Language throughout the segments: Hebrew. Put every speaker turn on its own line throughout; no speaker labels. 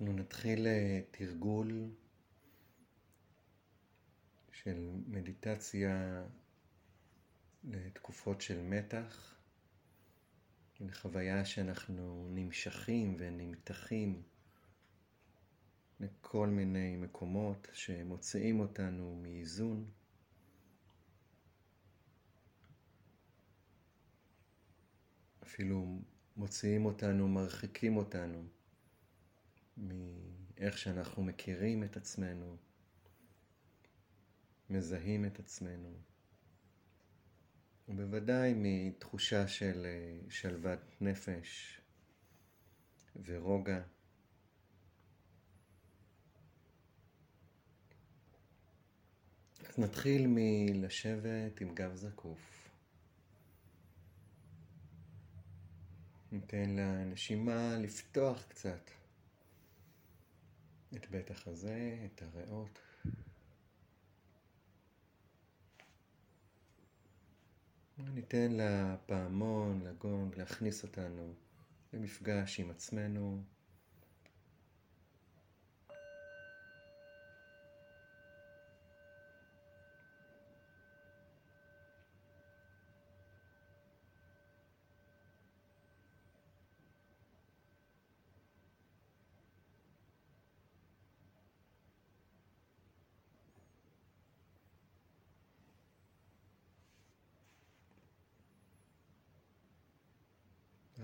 אנחנו נתחיל אה, תרגול של מדיטציה לתקופות של מתח, לחוויה שאנחנו נמשכים ונמתחים לכל מיני מקומות שמוציאים אותנו מאיזון. אפילו מוציאים אותנו, מרחיקים אותנו מאיך שאנחנו מכירים את עצמנו, מזהים את עצמנו, ובוודאי מתחושה של אה, שלוות נפש ורוגע. אז נתחיל מלשבת עם גב זקוף. ניתן לנשימה לפתוח קצת את בית החזה, את הריאות. ניתן לפעמון, לגונג, להכניס אותנו למפגש עם עצמנו.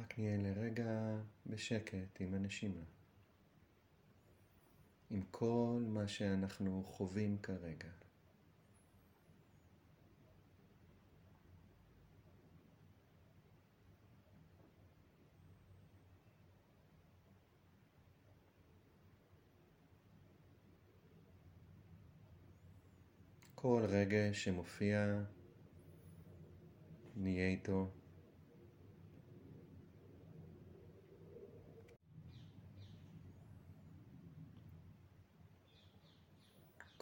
רק נהיה לרגע בשקט עם הנשימה. עם כל מה שאנחנו חווים כרגע. כל רגש שמופיע, נהיה איתו.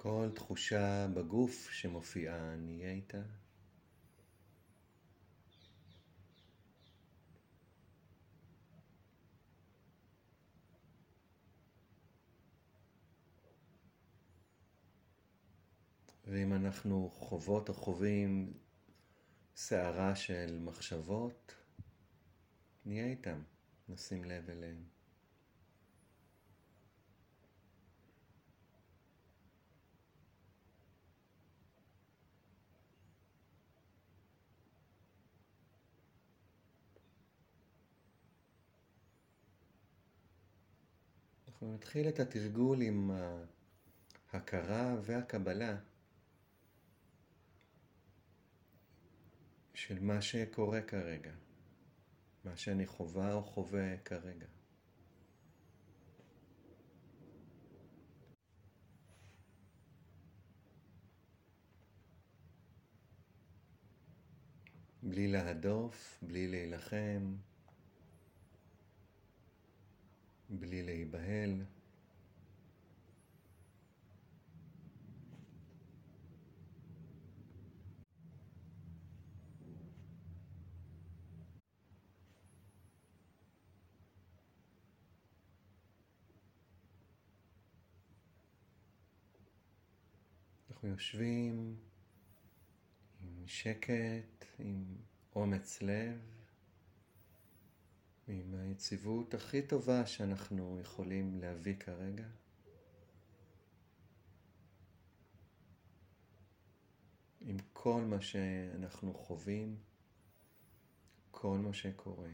כל תחושה בגוף שמופיעה, נהיה איתה. ואם אנחנו חוות או חווים סערה של מחשבות, נהיה איתם, נשים לב אליהם. אנחנו נתחיל את התרגול עם ההכרה והקבלה של מה שקורה כרגע, מה שאני חווה או חווה כרגע. בלי להדוף, בלי להילחם, בלי להיבהל. אנחנו יושבים עם שקט, עם אומץ לב. עם היציבות הכי טובה שאנחנו יכולים להביא כרגע. עם כל מה שאנחנו חווים, כל מה שקורה.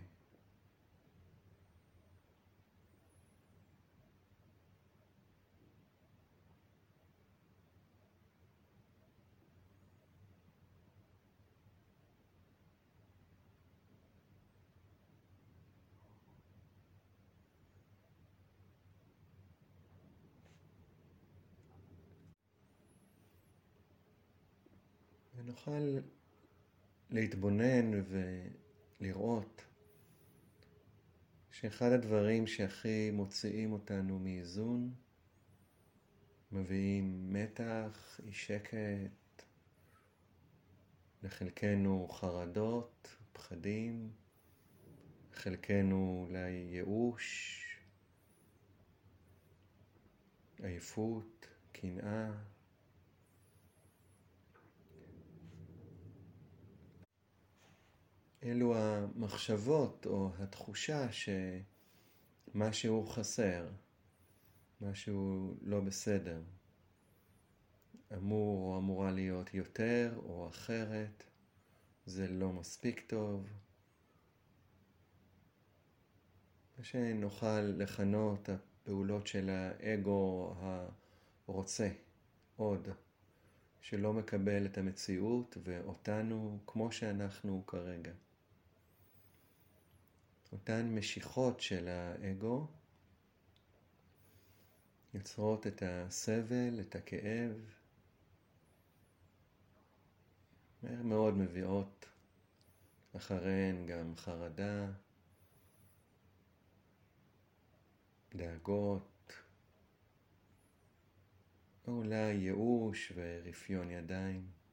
ונוכל להתבונן ולראות שאחד הדברים שהכי מוציאים אותנו מאיזון, מביאים מתח, אי שקט, לחלקנו חרדות, פחדים, לחלקנו אולי ייאוש, עייפות, קנאה. אלו המחשבות או התחושה שמשהו חסר, משהו לא בסדר. אמור או אמורה להיות יותר או אחרת, זה לא מספיק טוב. מה שנוכל לכנות הפעולות של האגו הרוצה עוד, שלא מקבל את המציאות ואותנו כמו שאנחנו כרגע. אותן משיכות של האגו יוצרות את הסבל, את הכאב, מהר מאוד מביאות אחריהן גם חרדה, דאגות, או אולי ייאוש ורפיון ידיים.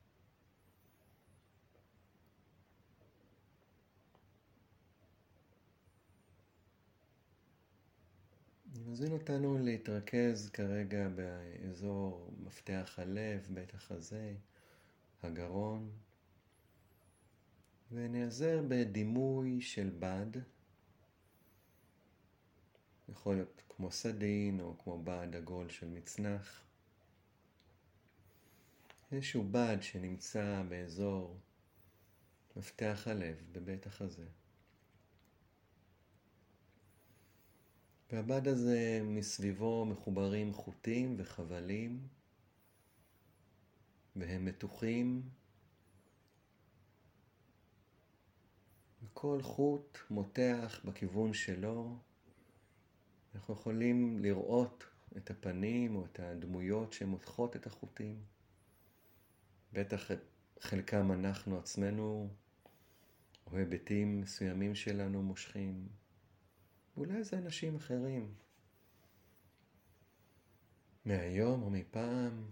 מזמין אותנו להתרכז כרגע באזור מפתח הלב, בית החזה, הגרון, ונעזר בדימוי של בד, יכול להיות כמו סדין או כמו בד עגול של מצנח. איזשהו בד שנמצא באזור מפתח הלב, בבית החזה. והבד הזה מסביבו מחוברים חוטים וחבלים, והם מתוחים. וכל חוט מותח בכיוון שלו. אנחנו יכולים לראות את הפנים או את הדמויות שמותחות את החוטים. בטח חלקם אנחנו עצמנו, או היבטים מסוימים שלנו מושכים. אולי זה אנשים אחרים. מהיום או מפעם.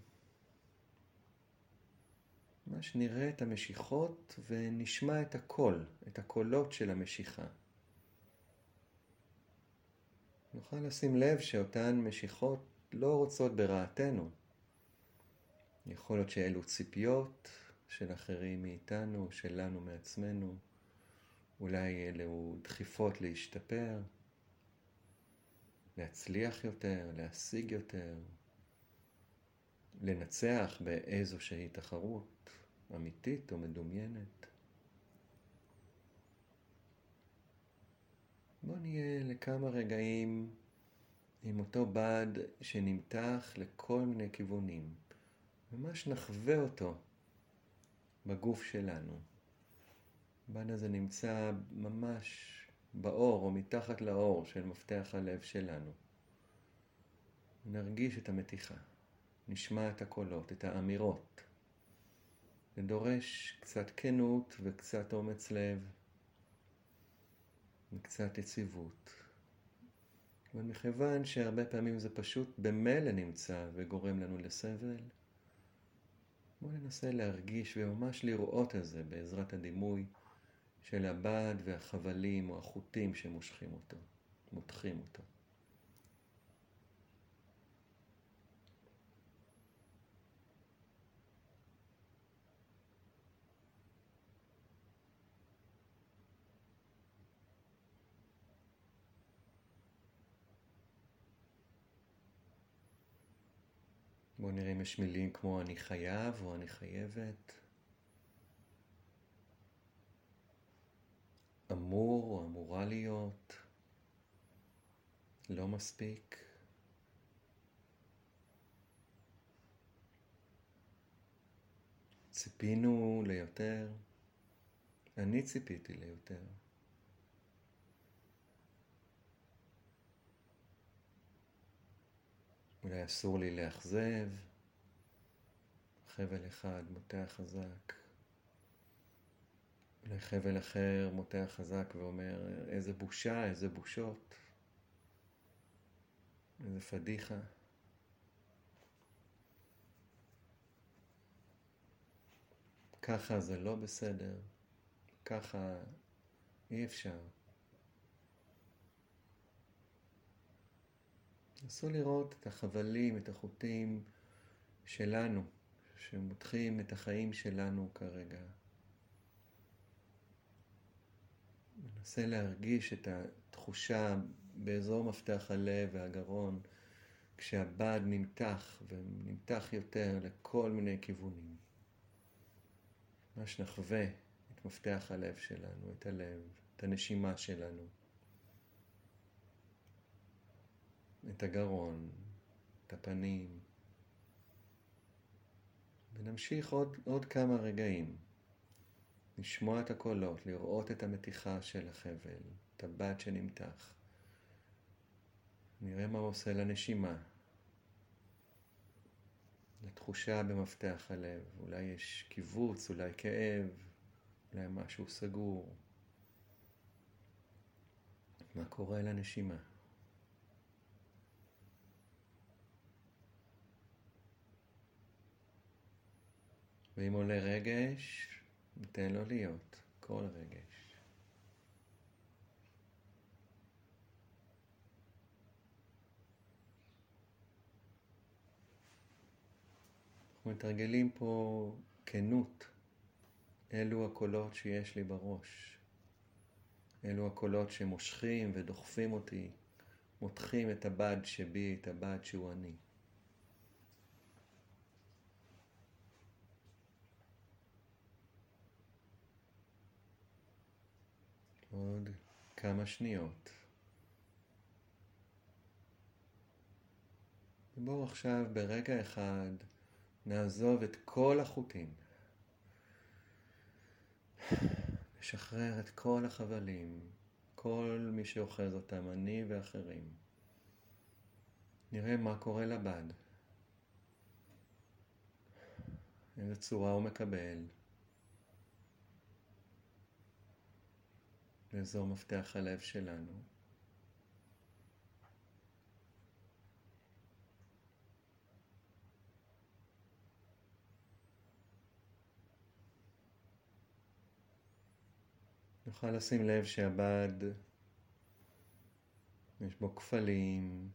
ממש נראה את המשיכות ונשמע את הקול, את הקולות של המשיכה. נוכל לשים לב שאותן משיכות לא רוצות ברעתנו. יכול להיות שאלו ציפיות של אחרים מאיתנו, שלנו מעצמנו. אולי אלו דחיפות להשתפר, להצליח יותר, להשיג יותר, לנצח באיזושהי תחרות אמיתית או מדומיינת. בואו נהיה לכמה רגעים עם אותו בד שנמתח לכל מיני כיוונים. ממש נחווה אותו בגוף שלנו. הבד הזה נמצא ממש באור או מתחת לאור של מפתח הלב שלנו. נרגיש את המתיחה, נשמע את הקולות, את האמירות. זה דורש קצת כנות וקצת אומץ לב. וקצת יציבות. אבל מכיוון שהרבה פעמים זה פשוט במילא נמצא וגורם לנו לסבל, בואו ננסה להרגיש וממש לראות את זה בעזרת הדימוי של הבד והחבלים או החוטים שמושכים אותו, מותחים אותו. בואו נראה אם יש מילים כמו אני חייב או אני חייבת. אמור או אמורה להיות. לא מספיק. ציפינו ליותר. אני ציפיתי ליותר. אולי אסור לי לאכזב, חבל אחד מותח חזק, אולי חבל אחר מותח חזק ואומר איזה בושה, איזה בושות, איזה פדיחה. ככה זה לא בסדר, ככה אי אפשר. נסו לראות את החבלים, את החוטים שלנו, שמותחים את החיים שלנו כרגע. ננסה להרגיש את התחושה באזור מפתח הלב והגרון, כשהבד נמתח ונמתח יותר לכל מיני כיוונים. ממש נחווה את מפתח הלב שלנו, את הלב, את הנשימה שלנו, את הגרון, את הפנים. ונמשיך עוד, עוד כמה רגעים. לשמוע את הקולות, לראות את המתיחה של החבל, את הבד שנמתח. נראה מה הוא עושה לנשימה, לתחושה במפתח הלב. אולי יש קיבוץ, אולי כאב, אולי משהו סגור. מה קורה לנשימה? ואם עולה רגש, ניתן לו להיות, כל רגש. אנחנו מתרגלים פה כנות. אלו הקולות שיש לי בראש. אלו הקולות שמושכים ודוחפים אותי, מותחים את הבד שבי, את הבד שהוא אני. עוד כמה שניות. ובואו עכשיו ברגע אחד נעזוב את כל החוטים. נשחרר את כל החבלים, כל מי שאוחז אותם, אני ואחרים. נראה מה קורה לבד. איזה צורה הוא מקבל. לאזור מפתח הלב שלנו. נוכל לשים לב שהבד, יש בו כפלים,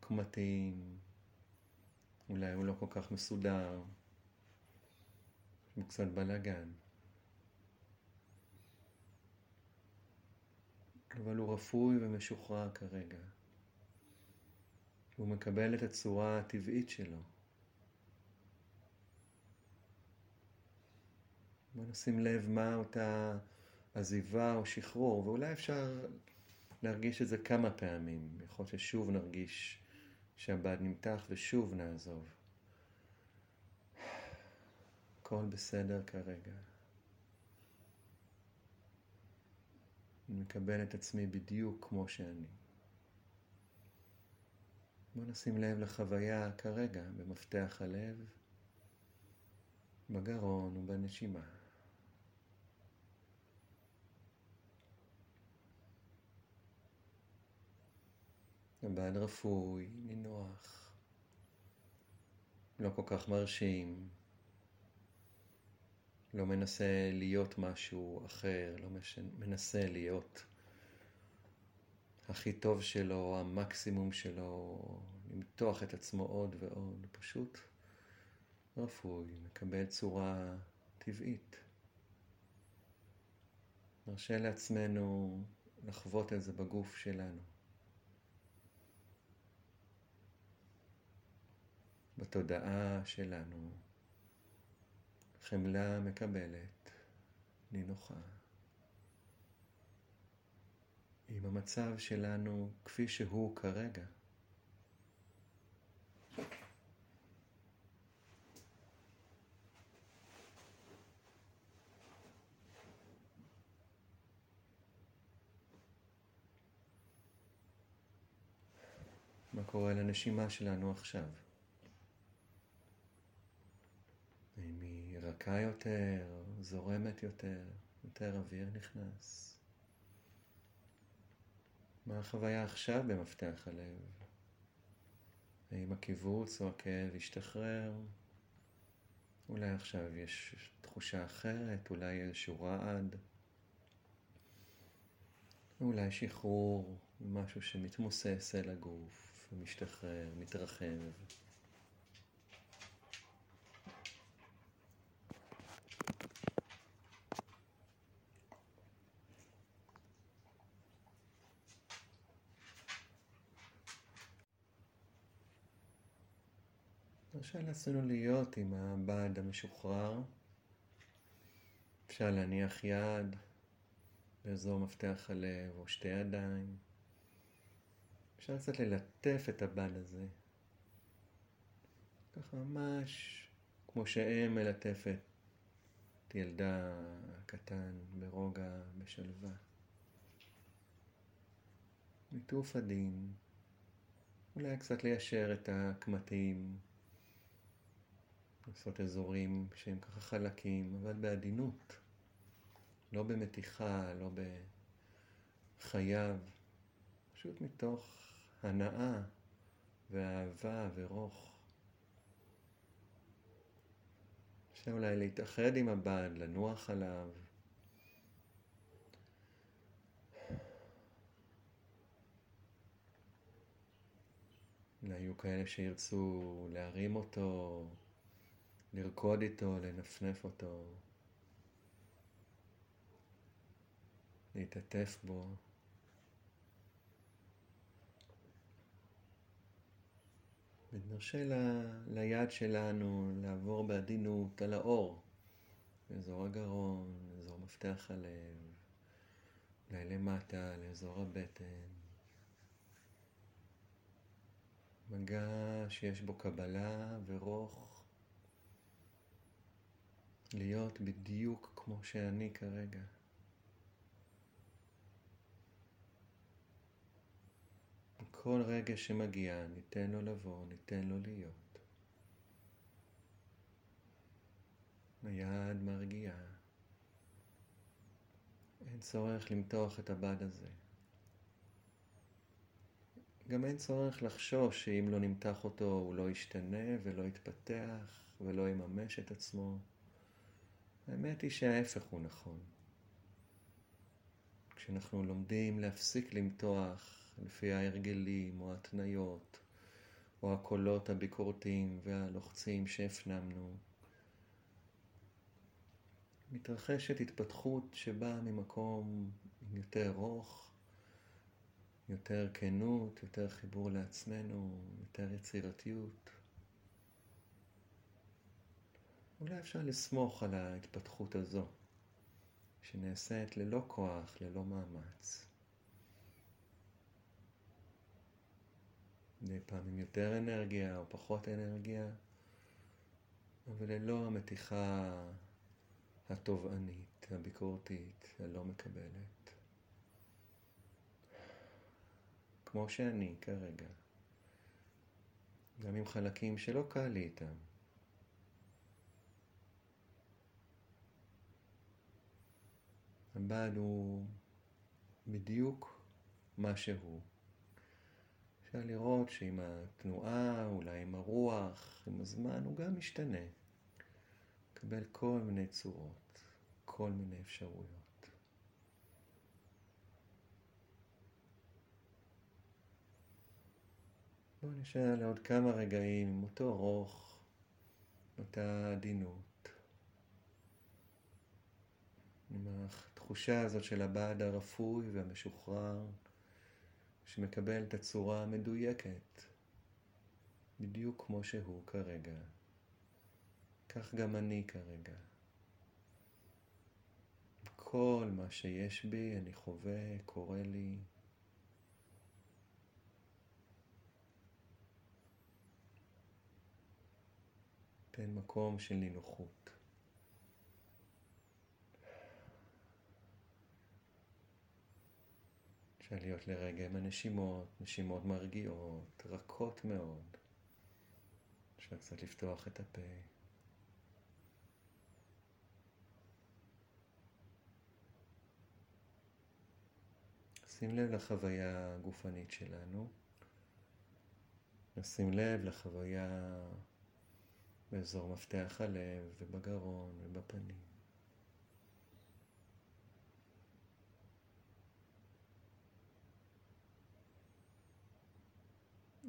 קמטים, אולי הוא לא כל כך מסודר, יש בו קצת בלאגן. אבל הוא רפוי ומשוחרר כרגע. הוא מקבל את הצורה הטבעית שלו. בוא נשים לב מה אותה עזיבה או שחרור, ואולי אפשר להרגיש את זה כמה פעמים. יכול להיות ששוב נרגיש שהבד נמתח ושוב נעזוב. הכל בסדר כרגע. אני מקבל את עצמי בדיוק כמו שאני. בוא נשים לב לחוויה כרגע במפתח הלב, בגרון ובנשימה. הבד רפוי, נינוח, לא כל כך מרשים, לא מנסה להיות משהו אחר, לא מנסה להיות הכי טוב שלו, המקסימום שלו, למתוח את עצמו עוד ועוד, פשוט רפוי, מקבל צורה טבעית. נרשה לעצמנו לחוות את זה בגוף שלנו. בתודעה שלנו. חמלה מקבלת, נינוחה. עם המצב שלנו כפי שהוא כרגע. מה קורה לנשימה שלנו עכשיו? רכה יותר, זורמת יותר, יותר אוויר נכנס. מה החוויה עכשיו במפתח הלב? האם הקיבוץ או הכאב השתחרר? אולי עכשיו יש תחושה אחרת, אולי איזשהו רעד, אולי שחרור, משהו שמתמוסס אל הגוף ומשתחרר, מתרחב. נרשה לעצמנו להיות עם הבד המשוחרר. אפשר להניח יד באזור מפתח הלב או שתי ידיים. אפשר קצת ללטף את הבד הזה. ככה ממש כמו שאם מלטפת את ילדה הקטן ברוגע, בשלווה. ליטוף עדין, אולי קצת ליישר את הקמטים, לעשות אזורים שהם ככה חלקים, אבל בעדינות. לא במתיחה, לא בחייו, פשוט מתוך הנאה ואהבה ורוך. אפשר אולי להתאחד עם הבד, לנוח עליו. אולי יהיו כאלה שירצו להרים אותו, לרקוד איתו, לנפנף אותו, להתעטף בו. ונרשה ל, ליד שלנו לעבור בעדינות על האור, באזור הגרון, באזור מפתח הלב, אולי למטה, לאזור הבטן. מגע שיש בו קבלה ורוך, להיות בדיוק כמו שאני כרגע. כל רגע שמגיע, ניתן לו לבוא, ניתן לו להיות. היד מרגיעה. אין צורך למתוח את הבד הזה. גם אין צורך לחשוש שאם לא נמתח אותו הוא לא ישתנה ולא יתפתח ולא יממש את עצמו. האמת היא שההפך הוא נכון. כשאנחנו לומדים להפסיק למתוח לפי ההרגלים או ההתניות או הקולות הביקורתיים והלוחצים שהפנמנו. מתרחשת התפתחות שבאה ממקום יותר ארוך, יותר כנות, יותר חיבור לעצמנו, יותר יצירתיות. אולי אפשר לסמוך על ההתפתחות הזו, שנעשית ללא כוח, ללא מאמץ. מדי פעם עם יותר אנרגיה או פחות אנרגיה, אבל ללא המתיחה התובענית, הביקורתית, הלא מקבלת. כמו שאני כרגע, גם עם חלקים שלא קל לי איתם. הבעל הוא בדיוק מה שהוא. אפשר לראות שעם התנועה, אולי עם הרוח, עם הזמן, הוא גם משתנה. מקבל כל מיני צורות, כל מיני אפשרויות. בואו נשאר לעוד כמה רגעים עם אותו ארוך, אותה עדינות. עם התחושה הזאת של הבעד הרפוי והמשוחרר. שמקבל את הצורה המדויקת, בדיוק כמו שהוא כרגע. כך גם אני כרגע. כל מה שיש בי אני חווה, קורה לי. תן מקום של נינוחות. אפשר להיות לרגע עם הנשימות, נשימות מרגיעות, רכות מאוד. אפשר קצת לפתוח את הפה. שים לב לחוויה הגופנית שלנו. נשים לב לחוויה באזור מפתח הלב ובגרון ובפנים.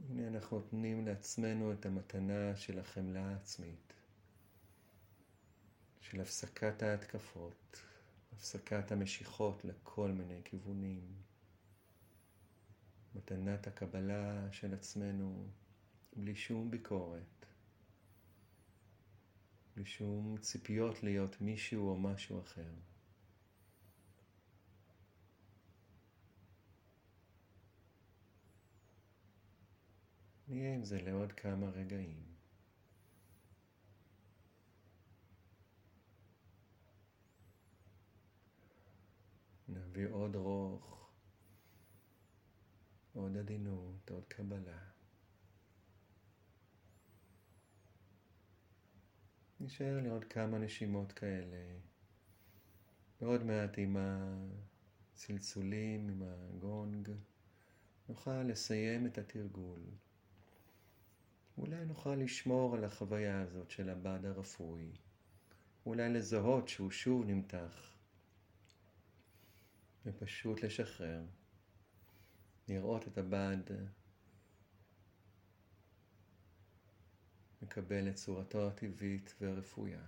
הנה אנחנו נותנים לעצמנו את המתנה של החמלה העצמית, של הפסקת ההתקפות, הפסקת המשיכות לכל מיני כיוונים, מתנת הקבלה של עצמנו בלי שום ביקורת, בלי שום ציפיות להיות מישהו או משהו אחר. נהיה עם זה לעוד כמה רגעים. נביא עוד רוך, עוד עדינות, עוד קבלה. נשאר לי עוד כמה נשימות כאלה, ועוד מעט עם הצלצולים, עם הגונג, נוכל לסיים את התרגול. אולי נוכל לשמור על החוויה הזאת של הבד הרפוי. אולי לזהות שהוא שוב נמתח. ופשוט לשחרר. לראות את הבד מקבל את צורתו הטבעית והרפויה.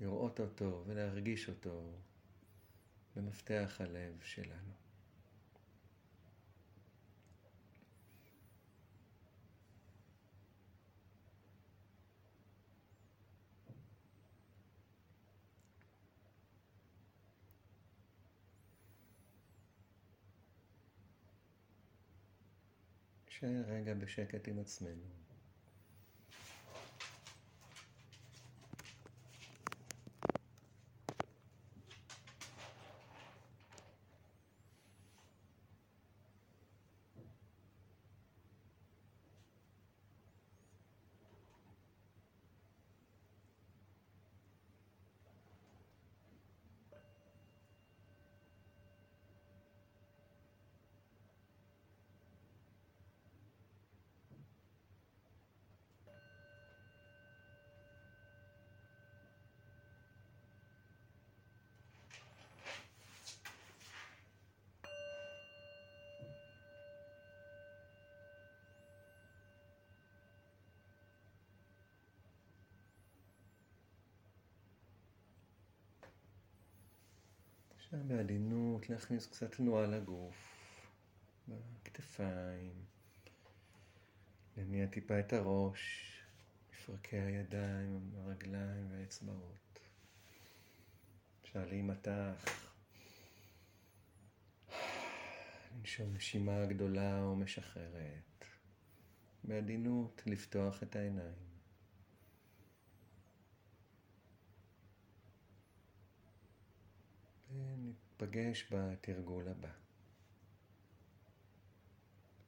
לראות אותו ולהרגיש אותו במפתח הלב שלנו. נשאר רגע בשקט עם עצמנו. בעדינות להכניס קצת תנועה לגוף, בכתפיים, להניע טיפה את הראש, מפרקי הידיים, הרגליים והאצבעות. אפשר להימתח, לנשום נשימה גדולה או משחררת, בעדינות לפתוח את העיניים. וניפגש בתרגול הבא.